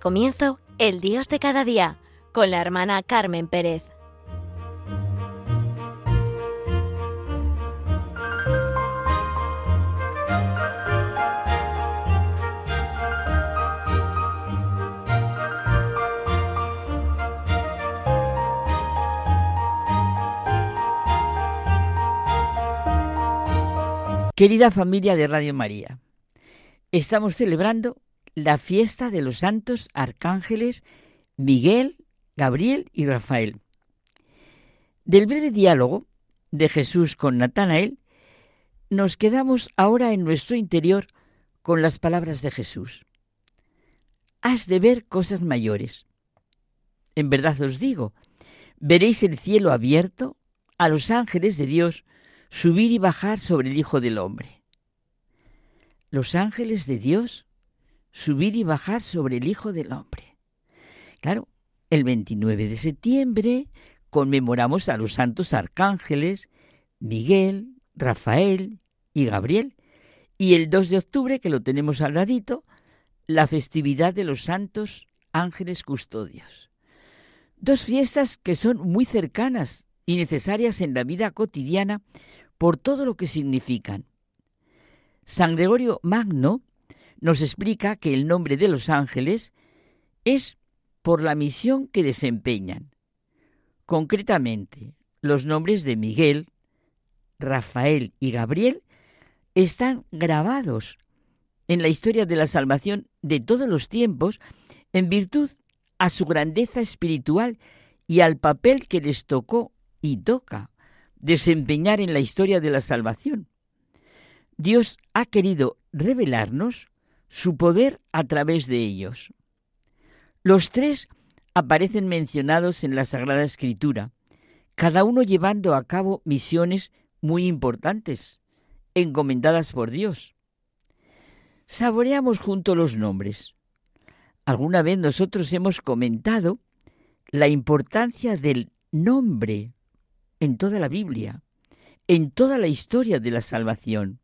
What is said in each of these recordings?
Comienzo El Dios de cada día con la hermana Carmen Pérez. Querida familia de Radio María, estamos celebrando la fiesta de los santos arcángeles Miguel, Gabriel y Rafael. Del breve diálogo de Jesús con Natanael, nos quedamos ahora en nuestro interior con las palabras de Jesús. Has de ver cosas mayores. En verdad os digo, veréis el cielo abierto, a los ángeles de Dios subir y bajar sobre el Hijo del Hombre. Los ángeles de Dios subir y bajar sobre el Hijo del Hombre. Claro, el 29 de septiembre conmemoramos a los santos arcángeles Miguel, Rafael y Gabriel. Y el 2 de octubre, que lo tenemos al ladito, la festividad de los santos ángeles custodios. Dos fiestas que son muy cercanas y necesarias en la vida cotidiana por todo lo que significan. San Gregorio Magno nos explica que el nombre de los ángeles es por la misión que desempeñan. Concretamente, los nombres de Miguel, Rafael y Gabriel están grabados en la historia de la salvación de todos los tiempos en virtud a su grandeza espiritual y al papel que les tocó y toca desempeñar en la historia de la salvación. Dios ha querido revelarnos su poder a través de ellos. Los tres aparecen mencionados en la Sagrada Escritura, cada uno llevando a cabo misiones muy importantes, encomendadas por Dios. Saboreamos junto los nombres. Alguna vez nosotros hemos comentado la importancia del nombre en toda la Biblia, en toda la historia de la salvación.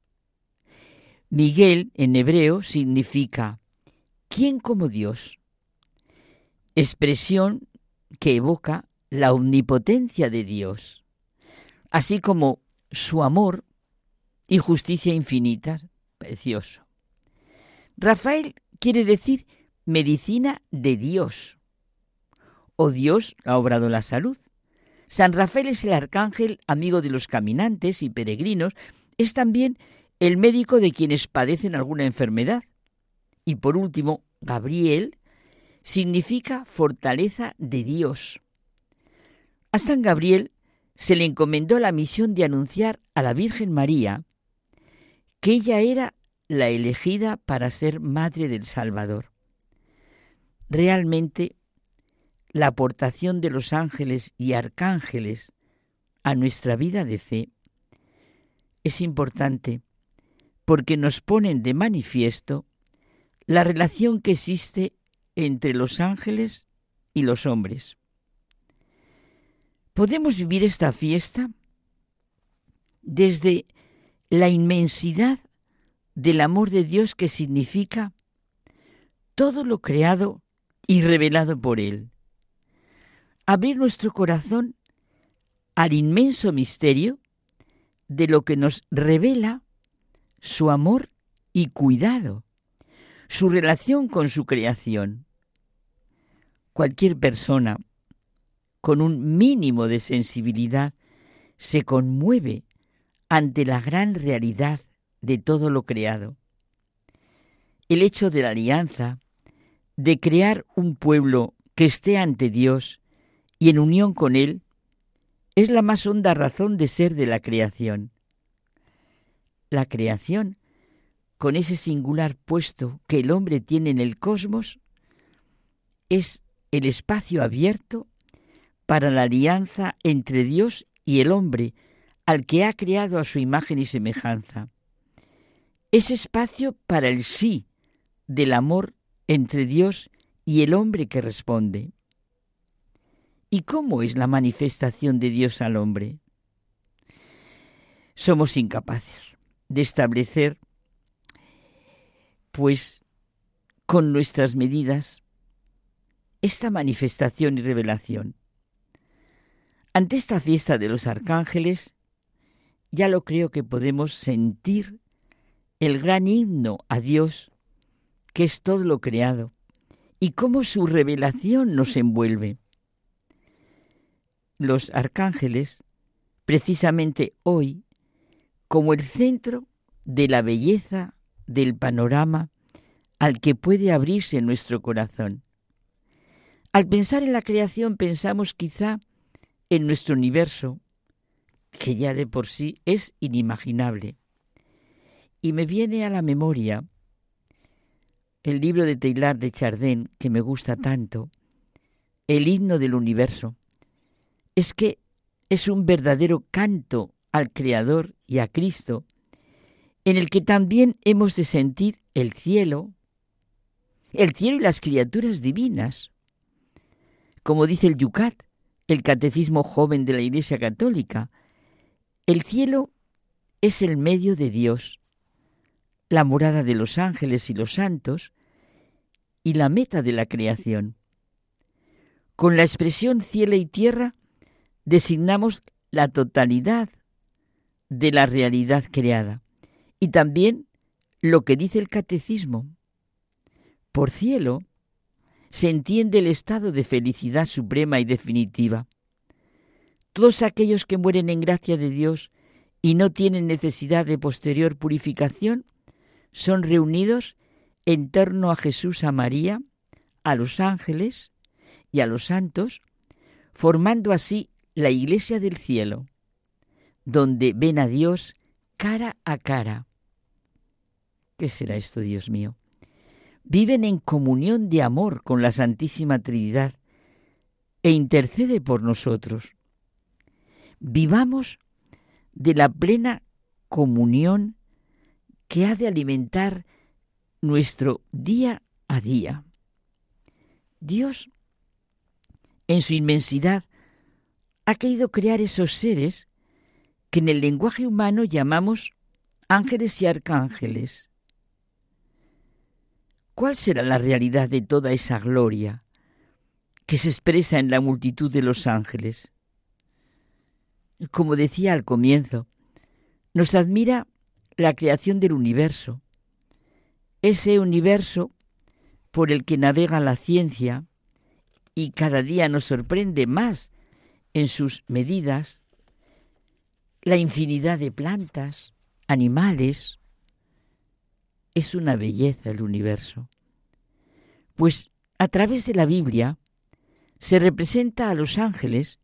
Miguel en hebreo significa ¿quién como Dios? Expresión que evoca la omnipotencia de Dios, así como su amor y justicia infinitas. Precioso. Rafael quiere decir medicina de Dios, o Dios ha obrado la salud. San Rafael es el arcángel, amigo de los caminantes y peregrinos, es también el médico de quienes padecen alguna enfermedad. Y por último, Gabriel significa fortaleza de Dios. A San Gabriel se le encomendó la misión de anunciar a la Virgen María que ella era la elegida para ser madre del Salvador. Realmente, la aportación de los ángeles y arcángeles a nuestra vida de fe es importante porque nos ponen de manifiesto la relación que existe entre los ángeles y los hombres. Podemos vivir esta fiesta desde la inmensidad del amor de Dios que significa todo lo creado y revelado por Él. Abrir nuestro corazón al inmenso misterio de lo que nos revela su amor y cuidado, su relación con su creación. Cualquier persona con un mínimo de sensibilidad se conmueve ante la gran realidad de todo lo creado. El hecho de la alianza, de crear un pueblo que esté ante Dios y en unión con Él, es la más honda razón de ser de la creación la creación, con ese singular puesto que el hombre tiene en el cosmos, es el espacio abierto para la alianza entre Dios y el hombre, al que ha creado a su imagen y semejanza. Es espacio para el sí del amor entre Dios y el hombre que responde. ¿Y cómo es la manifestación de Dios al hombre? Somos incapaces de establecer, pues, con nuestras medidas, esta manifestación y revelación. Ante esta fiesta de los arcángeles, ya lo creo que podemos sentir el gran himno a Dios, que es todo lo creado, y cómo su revelación nos envuelve. Los arcángeles, precisamente hoy, como el centro de la belleza del panorama al que puede abrirse nuestro corazón. Al pensar en la creación pensamos quizá en nuestro universo, que ya de por sí es inimaginable. Y me viene a la memoria el libro de Taylor de Chardin, que me gusta tanto, el himno del universo. Es que es un verdadero canto al Creador y a Cristo, en el que también hemos de sentir el cielo, el cielo y las criaturas divinas. Como dice el Yucat, el catecismo joven de la Iglesia Católica, el cielo es el medio de Dios, la morada de los ángeles y los santos, y la meta de la creación. Con la expresión cielo y tierra designamos la totalidad de la realidad creada y también lo que dice el catecismo. Por cielo se entiende el estado de felicidad suprema y definitiva. Todos aquellos que mueren en gracia de Dios y no tienen necesidad de posterior purificación son reunidos en torno a Jesús, a María, a los ángeles y a los santos, formando así la iglesia del cielo, donde ven a Dios cara a cara. ¿Qué será esto, Dios mío? Viven en comunión de amor con la Santísima Trinidad e intercede por nosotros. Vivamos de la plena comunión que ha de alimentar nuestro día a día. Dios, en su inmensidad, ha querido crear esos seres que en el lenguaje humano llamamos ángeles y arcángeles. ¿Cuál será la realidad de toda esa gloria que se expresa en la multitud de los ángeles? Como decía al comienzo, nos admira la creación del universo, ese universo por el que navega la ciencia y cada día nos sorprende más en sus medidas, la infinidad de plantas, animales. Es una belleza el universo. Pues a través de la Biblia se representa a los ángeles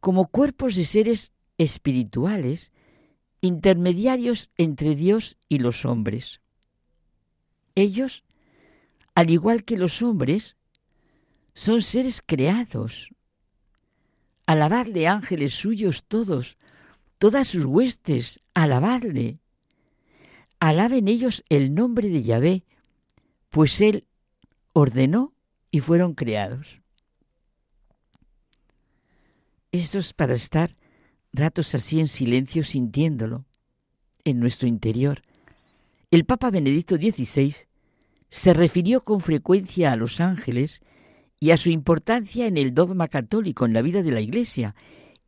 como cuerpos de seres espirituales, intermediarios entre Dios y los hombres. Ellos, al igual que los hombres, son seres creados. Alabadle ángeles suyos todos, todas sus huestes, alabadle. Alaben ellos el nombre de Yahvé, pues Él ordenó y fueron creados. Esto es para estar ratos así en silencio sintiéndolo en nuestro interior el Papa Benedicto XVI se refirió con frecuencia a los ángeles y a su importancia en el dogma católico, en la vida de la Iglesia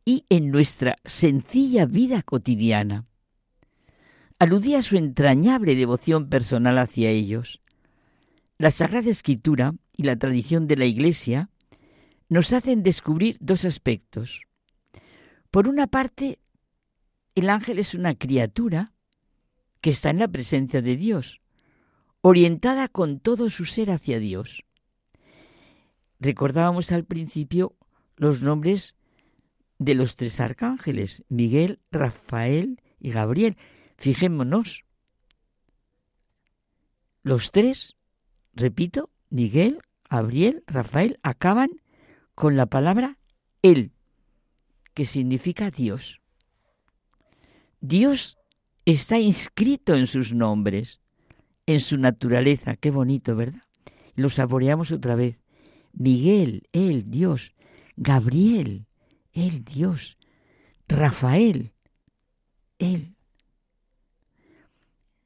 y en nuestra sencilla vida cotidiana. Aludía a su entrañable devoción personal hacia ellos. La Sagrada Escritura y la tradición de la Iglesia nos hacen descubrir dos aspectos. Por una parte, el ángel es una criatura que está en la presencia de Dios, orientada con todo su ser hacia Dios. Recordábamos al principio los nombres de los tres arcángeles, Miguel, Rafael y Gabriel. Fijémonos. Los tres, repito, Miguel, Gabriel, Rafael, acaban con la palabra Él, que significa Dios. Dios está inscrito en sus nombres, en su naturaleza. Qué bonito, ¿verdad? Lo saboreamos otra vez. Miguel, el Dios. Gabriel, el Dios. Rafael, él.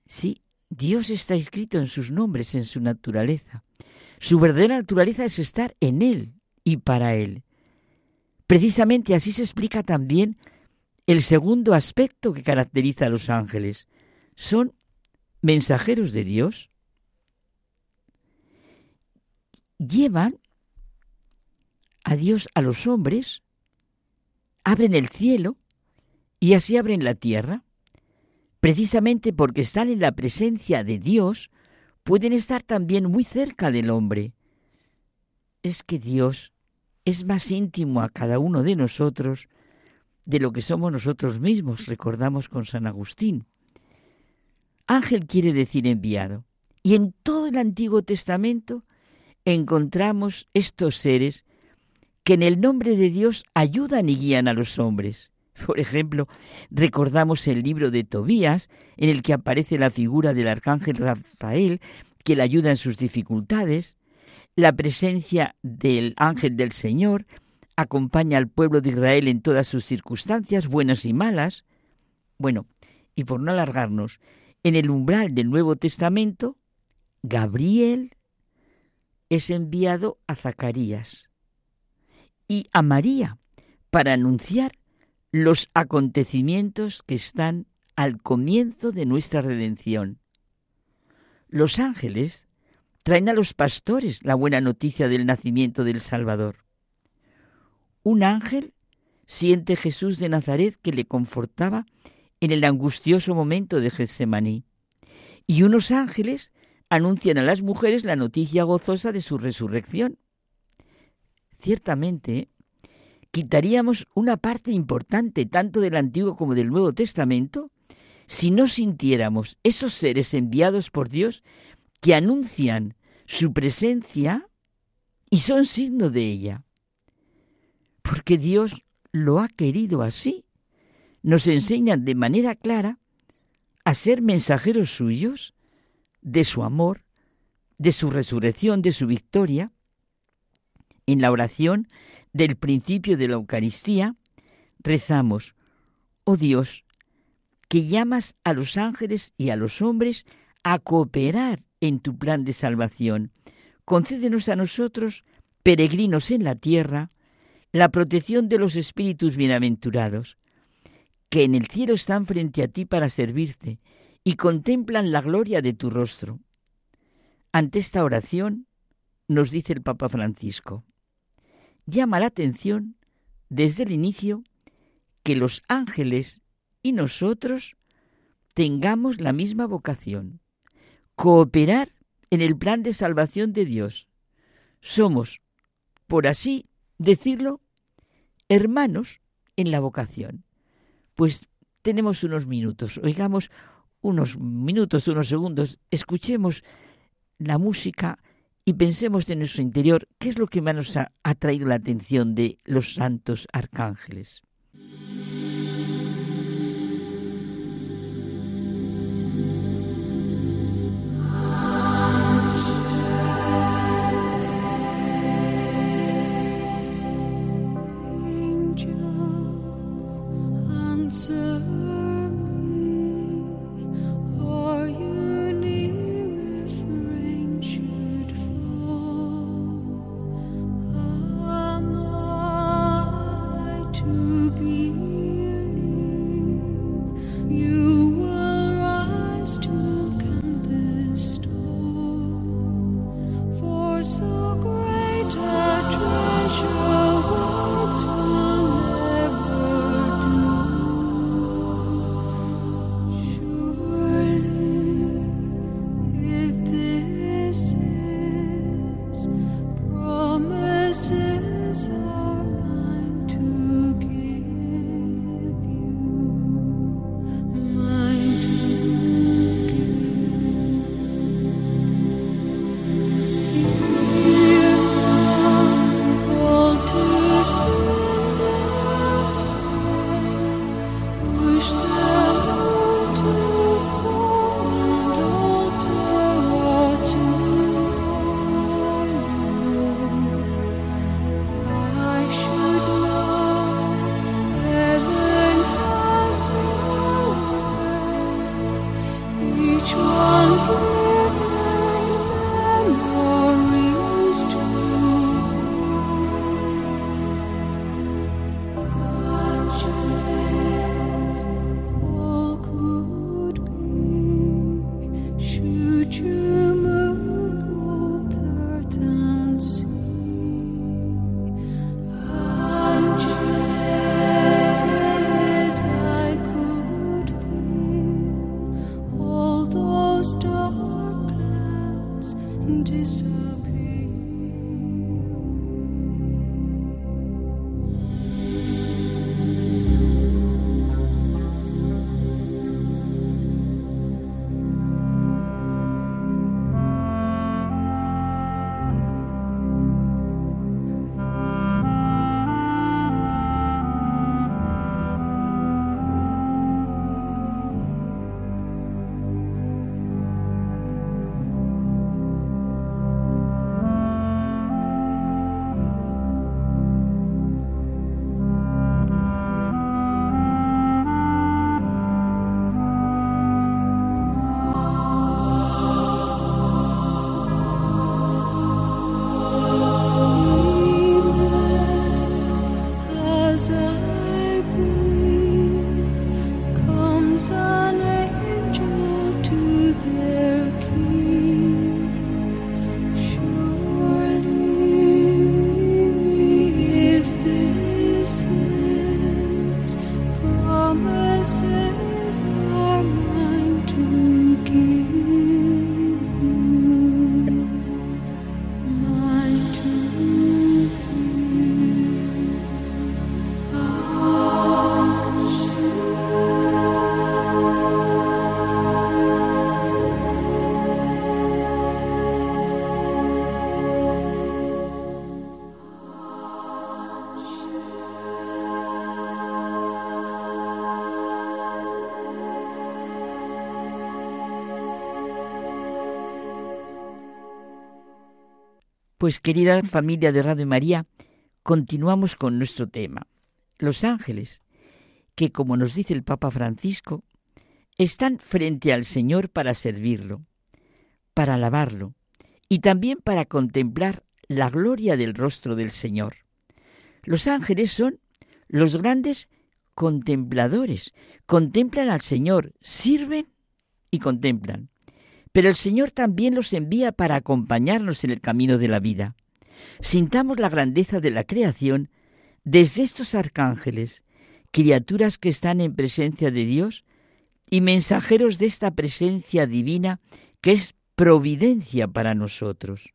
Sí, Dios está inscrito en sus nombres, en su naturaleza. Su verdadera naturaleza es estar en Él y para Él. Precisamente así se explica también el segundo aspecto que caracteriza a los ángeles. Son mensajeros de Dios. Llevan a Dios a los hombres, abren el cielo y así abren la tierra. Precisamente porque están en la presencia de Dios, pueden estar también muy cerca del hombre. Es que Dios es más íntimo a cada uno de nosotros de lo que somos nosotros mismos, recordamos con San Agustín. Ángel quiere decir enviado. Y en todo el Antiguo Testamento encontramos estos seres que en el nombre de Dios ayudan y guían a los hombres. Por ejemplo, recordamos el libro de Tobías, en el que aparece la figura del arcángel Rafael, que le ayuda en sus dificultades, la presencia del ángel del Señor acompaña al pueblo de Israel en todas sus circunstancias, buenas y malas. Bueno, y por no alargarnos, en el umbral del Nuevo Testamento, Gabriel es enviado a Zacarías y a María para anunciar los acontecimientos que están al comienzo de nuestra redención. Los ángeles traen a los pastores la buena noticia del nacimiento del Salvador. Un ángel siente Jesús de Nazaret que le confortaba en el angustioso momento de Getsemaní. Y unos ángeles anuncian a las mujeres la noticia gozosa de su resurrección. Ciertamente, quitaríamos una parte importante tanto del Antiguo como del Nuevo Testamento si no sintiéramos esos seres enviados por Dios que anuncian su presencia y son signo de ella. Porque Dios lo ha querido así. Nos enseñan de manera clara a ser mensajeros suyos de su amor, de su resurrección, de su victoria. En la oración del principio de la Eucaristía, rezamos, oh Dios, que llamas a los ángeles y a los hombres a cooperar en tu plan de salvación. Concédenos a nosotros, peregrinos en la tierra, la protección de los espíritus bienaventurados, que en el cielo están frente a ti para servirte y contemplan la gloria de tu rostro. Ante esta oración nos dice el Papa Francisco, llama la atención desde el inicio que los ángeles y nosotros tengamos la misma vocación, cooperar en el plan de salvación de Dios. Somos, por así decirlo, hermanos en la vocación. Pues tenemos unos minutos, oigamos unos minutos, unos segundos, escuchemos la música y pensemos en nuestro interior qué es lo que más nos ha atraído la atención de los santos arcángeles. Pues querida familia de Radio María, continuamos con nuestro tema. Los ángeles, que como nos dice el Papa Francisco, están frente al Señor para servirlo, para alabarlo y también para contemplar la gloria del rostro del Señor. Los ángeles son los grandes contempladores, contemplan al Señor, sirven y contemplan. Pero el Señor también los envía para acompañarnos en el camino de la vida. Sintamos la grandeza de la creación desde estos arcángeles, criaturas que están en presencia de Dios y mensajeros de esta presencia divina que es providencia para nosotros.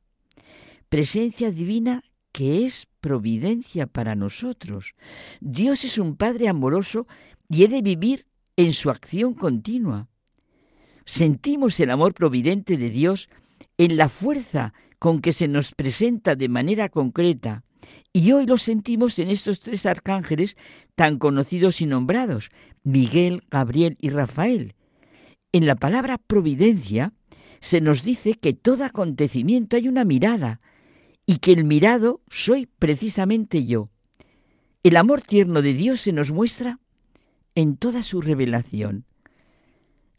Presencia divina que es providencia para nosotros. Dios es un Padre amoroso y he de vivir en su acción continua sentimos el amor providente de Dios en la fuerza con que se nos presenta de manera concreta, y hoy lo sentimos en estos tres arcángeles tan conocidos y nombrados, Miguel, Gabriel y Rafael. En la palabra providencia se nos dice que todo acontecimiento hay una mirada, y que el mirado soy precisamente yo. El amor tierno de Dios se nos muestra en toda su revelación.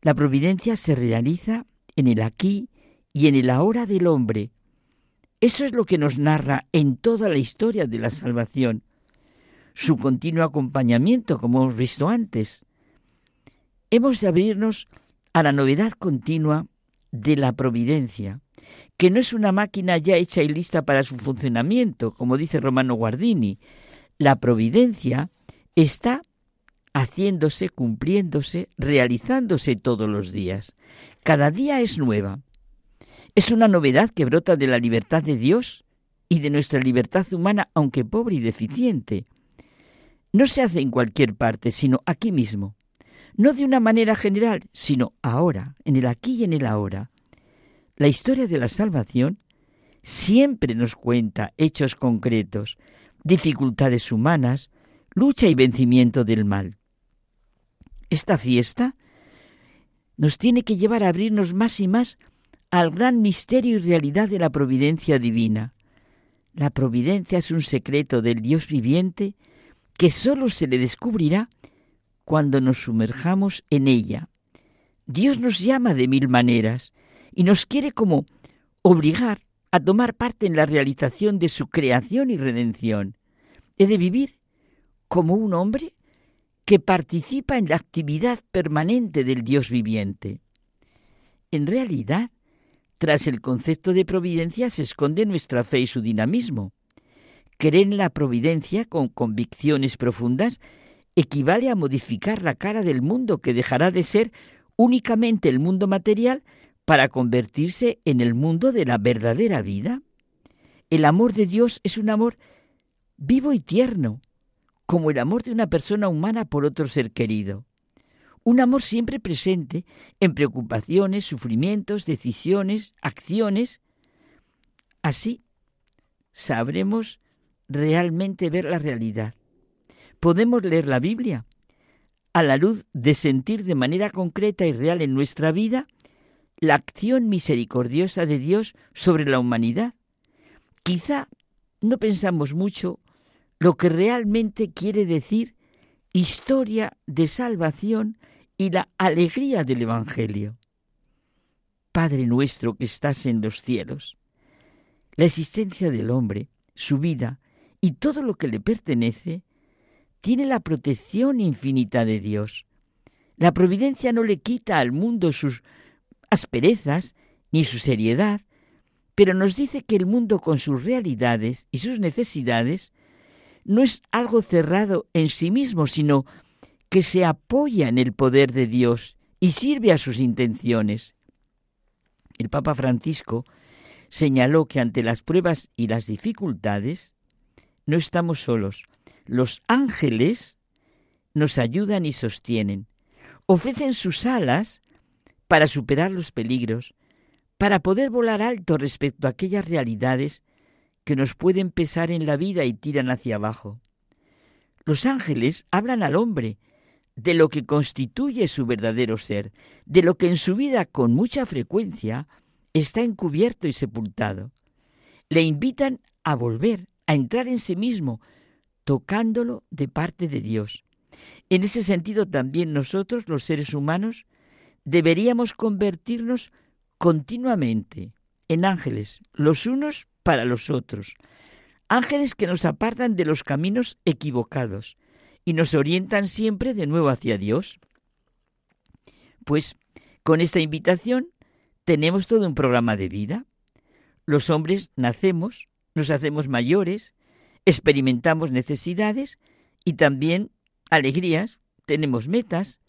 La providencia se realiza en el aquí y en el ahora del hombre. Eso es lo que nos narra en toda la historia de la salvación. Su continuo acompañamiento, como hemos visto antes. Hemos de abrirnos a la novedad continua de la providencia, que no es una máquina ya hecha y lista para su funcionamiento, como dice Romano Guardini. La providencia está haciéndose, cumpliéndose, realizándose todos los días. Cada día es nueva. Es una novedad que brota de la libertad de Dios y de nuestra libertad humana, aunque pobre y deficiente. No se hace en cualquier parte, sino aquí mismo. No de una manera general, sino ahora, en el aquí y en el ahora. La historia de la salvación siempre nos cuenta hechos concretos, dificultades humanas, lucha y vencimiento del mal. Esta fiesta nos tiene que llevar a abrirnos más y más al gran misterio y realidad de la providencia divina. La providencia es un secreto del Dios viviente que sólo se le descubrirá cuando nos sumerjamos en ella. Dios nos llama de mil maneras y nos quiere como obligar a tomar parte en la realización de su creación y redención. He de vivir como un hombre que participa en la actividad permanente del Dios viviente. En realidad, tras el concepto de providencia se esconde nuestra fe y su dinamismo. Creer en la providencia con convicciones profundas equivale a modificar la cara del mundo que dejará de ser únicamente el mundo material para convertirse en el mundo de la verdadera vida. El amor de Dios es un amor vivo y tierno, como el amor de una persona humana por otro ser querido. Un amor siempre presente en preocupaciones, sufrimientos, decisiones, acciones. Así sabremos realmente ver la realidad. Podemos leer la Biblia a la luz de sentir de manera concreta y real en nuestra vida la acción misericordiosa de Dios sobre la humanidad. Quizá no pensamos mucho lo que realmente quiere decir historia de salvación y la alegría del Evangelio. Padre nuestro que estás en los cielos, la existencia del hombre, su vida y todo lo que le pertenece, tiene la protección infinita de Dios. La providencia no le quita al mundo sus asperezas ni su seriedad, pero nos dice que el mundo con sus realidades y sus necesidades no es algo cerrado en sí mismo, sino que se apoya en el poder de Dios y sirve a sus intenciones. El Papa Francisco señaló que ante las pruebas y las dificultades no estamos solos. Los ángeles nos ayudan y sostienen. Ofrecen sus alas para superar los peligros, para poder volar alto respecto a aquellas realidades que nos pueden pesar en la vida y tiran hacia abajo. Los ángeles hablan al hombre de lo que constituye su verdadero ser, de lo que en su vida con mucha frecuencia está encubierto y sepultado. Le invitan a volver, a entrar en sí mismo, tocándolo de parte de Dios. En ese sentido también nosotros, los seres humanos, deberíamos convertirnos continuamente en ángeles, los unos para los otros, ángeles que nos apartan de los caminos equivocados y nos orientan siempre de nuevo hacia Dios. Pues con esta invitación tenemos todo un programa de vida. Los hombres nacemos, nos hacemos mayores, experimentamos necesidades y también alegrías, tenemos metas,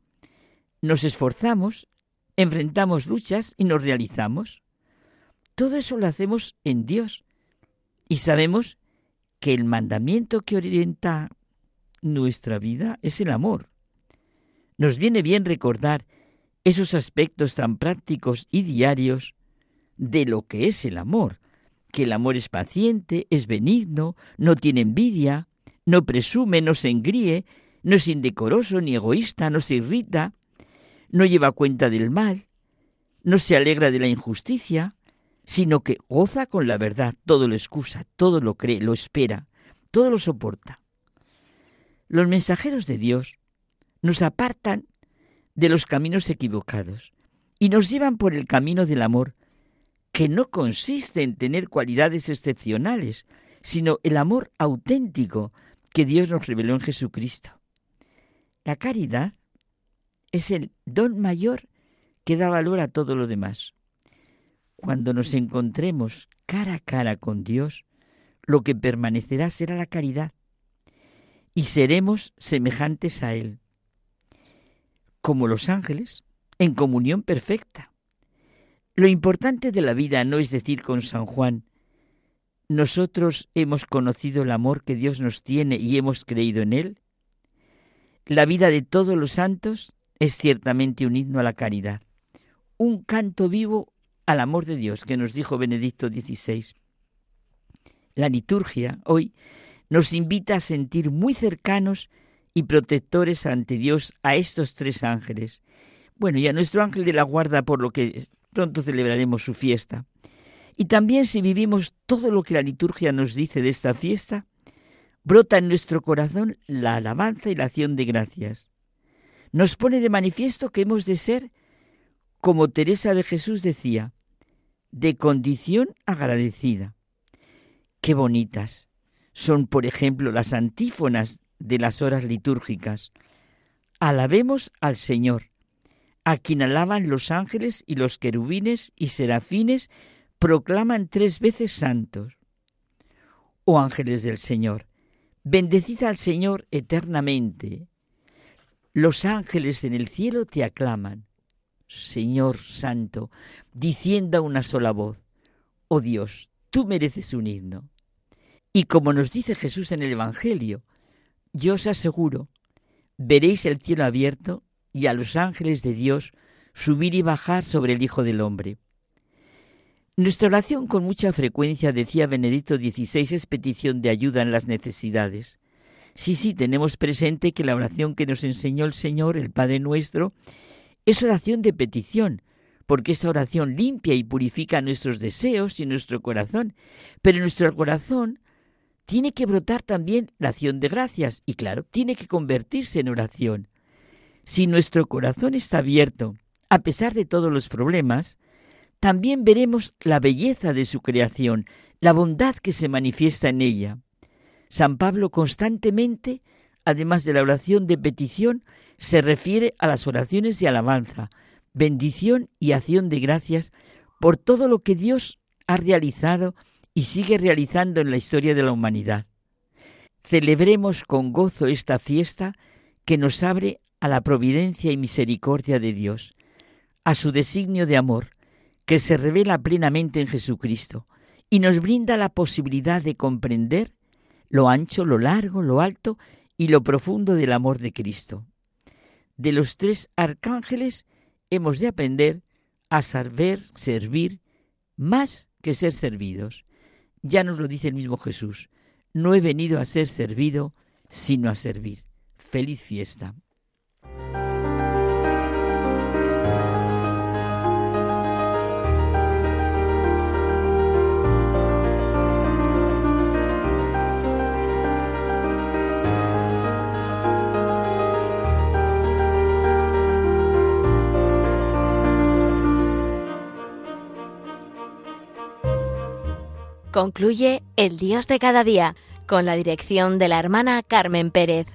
nos esforzamos, enfrentamos luchas y nos realizamos. Todo eso lo hacemos en Dios y sabemos que el mandamiento que orienta nuestra vida es el amor. Nos viene bien recordar esos aspectos tan prácticos y diarios de lo que es el amor, que el amor es paciente, es benigno, no tiene envidia, no presume, no se engríe, no es indecoroso ni egoísta, no se irrita, no lleva cuenta del mal, no se alegra de la injusticia, sino que goza con la verdad, todo lo excusa, todo lo cree, lo espera, todo lo soporta. Los mensajeros de Dios nos apartan de los caminos equivocados y nos llevan por el camino del amor, que no consiste en tener cualidades excepcionales, sino el amor auténtico que Dios nos reveló en Jesucristo. La caridad es el don mayor que da valor a todo lo demás. Cuando nos encontremos cara a cara con Dios, lo que permanecerá será la caridad y seremos semejantes a Él, como los ángeles, en comunión perfecta. Lo importante de la vida no es decir con San Juan, nosotros hemos conocido el amor que Dios nos tiene y hemos creído en Él. La vida de todos los santos es ciertamente un himno a la caridad, un canto vivo al amor de Dios que nos dijo Benedicto XVI. La liturgia hoy nos invita a sentir muy cercanos y protectores ante Dios a estos tres ángeles. Bueno, y a nuestro ángel de la guarda por lo que pronto celebraremos su fiesta. Y también si vivimos todo lo que la liturgia nos dice de esta fiesta, brota en nuestro corazón la alabanza y la acción de gracias nos pone de manifiesto que hemos de ser, como Teresa de Jesús decía, de condición agradecida. Qué bonitas son, por ejemplo, las antífonas de las horas litúrgicas. Alabemos al Señor, a quien alaban los ángeles y los querubines y serafines proclaman tres veces santos. Oh ángeles del Señor, bendecid al Señor eternamente. Los ángeles en el cielo te aclaman. Señor Santo, diciendo a una sola voz, oh Dios, tú mereces un himno. Y como nos dice Jesús en el Evangelio, yo os aseguro, veréis el cielo abierto y a los ángeles de Dios subir y bajar sobre el Hijo del Hombre. Nuestra oración con mucha frecuencia, decía Benedicto XVI, es petición de ayuda en las necesidades. Sí, sí, tenemos presente que la oración que nos enseñó el Señor, el Padre nuestro, es oración de petición, porque esa oración limpia y purifica nuestros deseos y nuestro corazón. Pero nuestro corazón tiene que brotar también la acción de gracias y claro, tiene que convertirse en oración. Si nuestro corazón está abierto, a pesar de todos los problemas, también veremos la belleza de su creación, la bondad que se manifiesta en ella. San Pablo constantemente, además de la oración de petición, se refiere a las oraciones de alabanza, bendición y acción de gracias por todo lo que Dios ha realizado y sigue realizando en la historia de la humanidad. Celebremos con gozo esta fiesta que nos abre a la providencia y misericordia de Dios, a su designio de amor, que se revela plenamente en Jesucristo y nos brinda la posibilidad de comprender lo ancho, lo largo, lo alto y lo profundo del amor de Cristo. De los tres arcángeles hemos de aprender a saber servir más que ser servidos. Ya nos lo dice el mismo Jesús. No he venido a ser servido, sino a servir. Feliz fiesta. Concluye El Dios de cada día con la dirección de la hermana Carmen Pérez.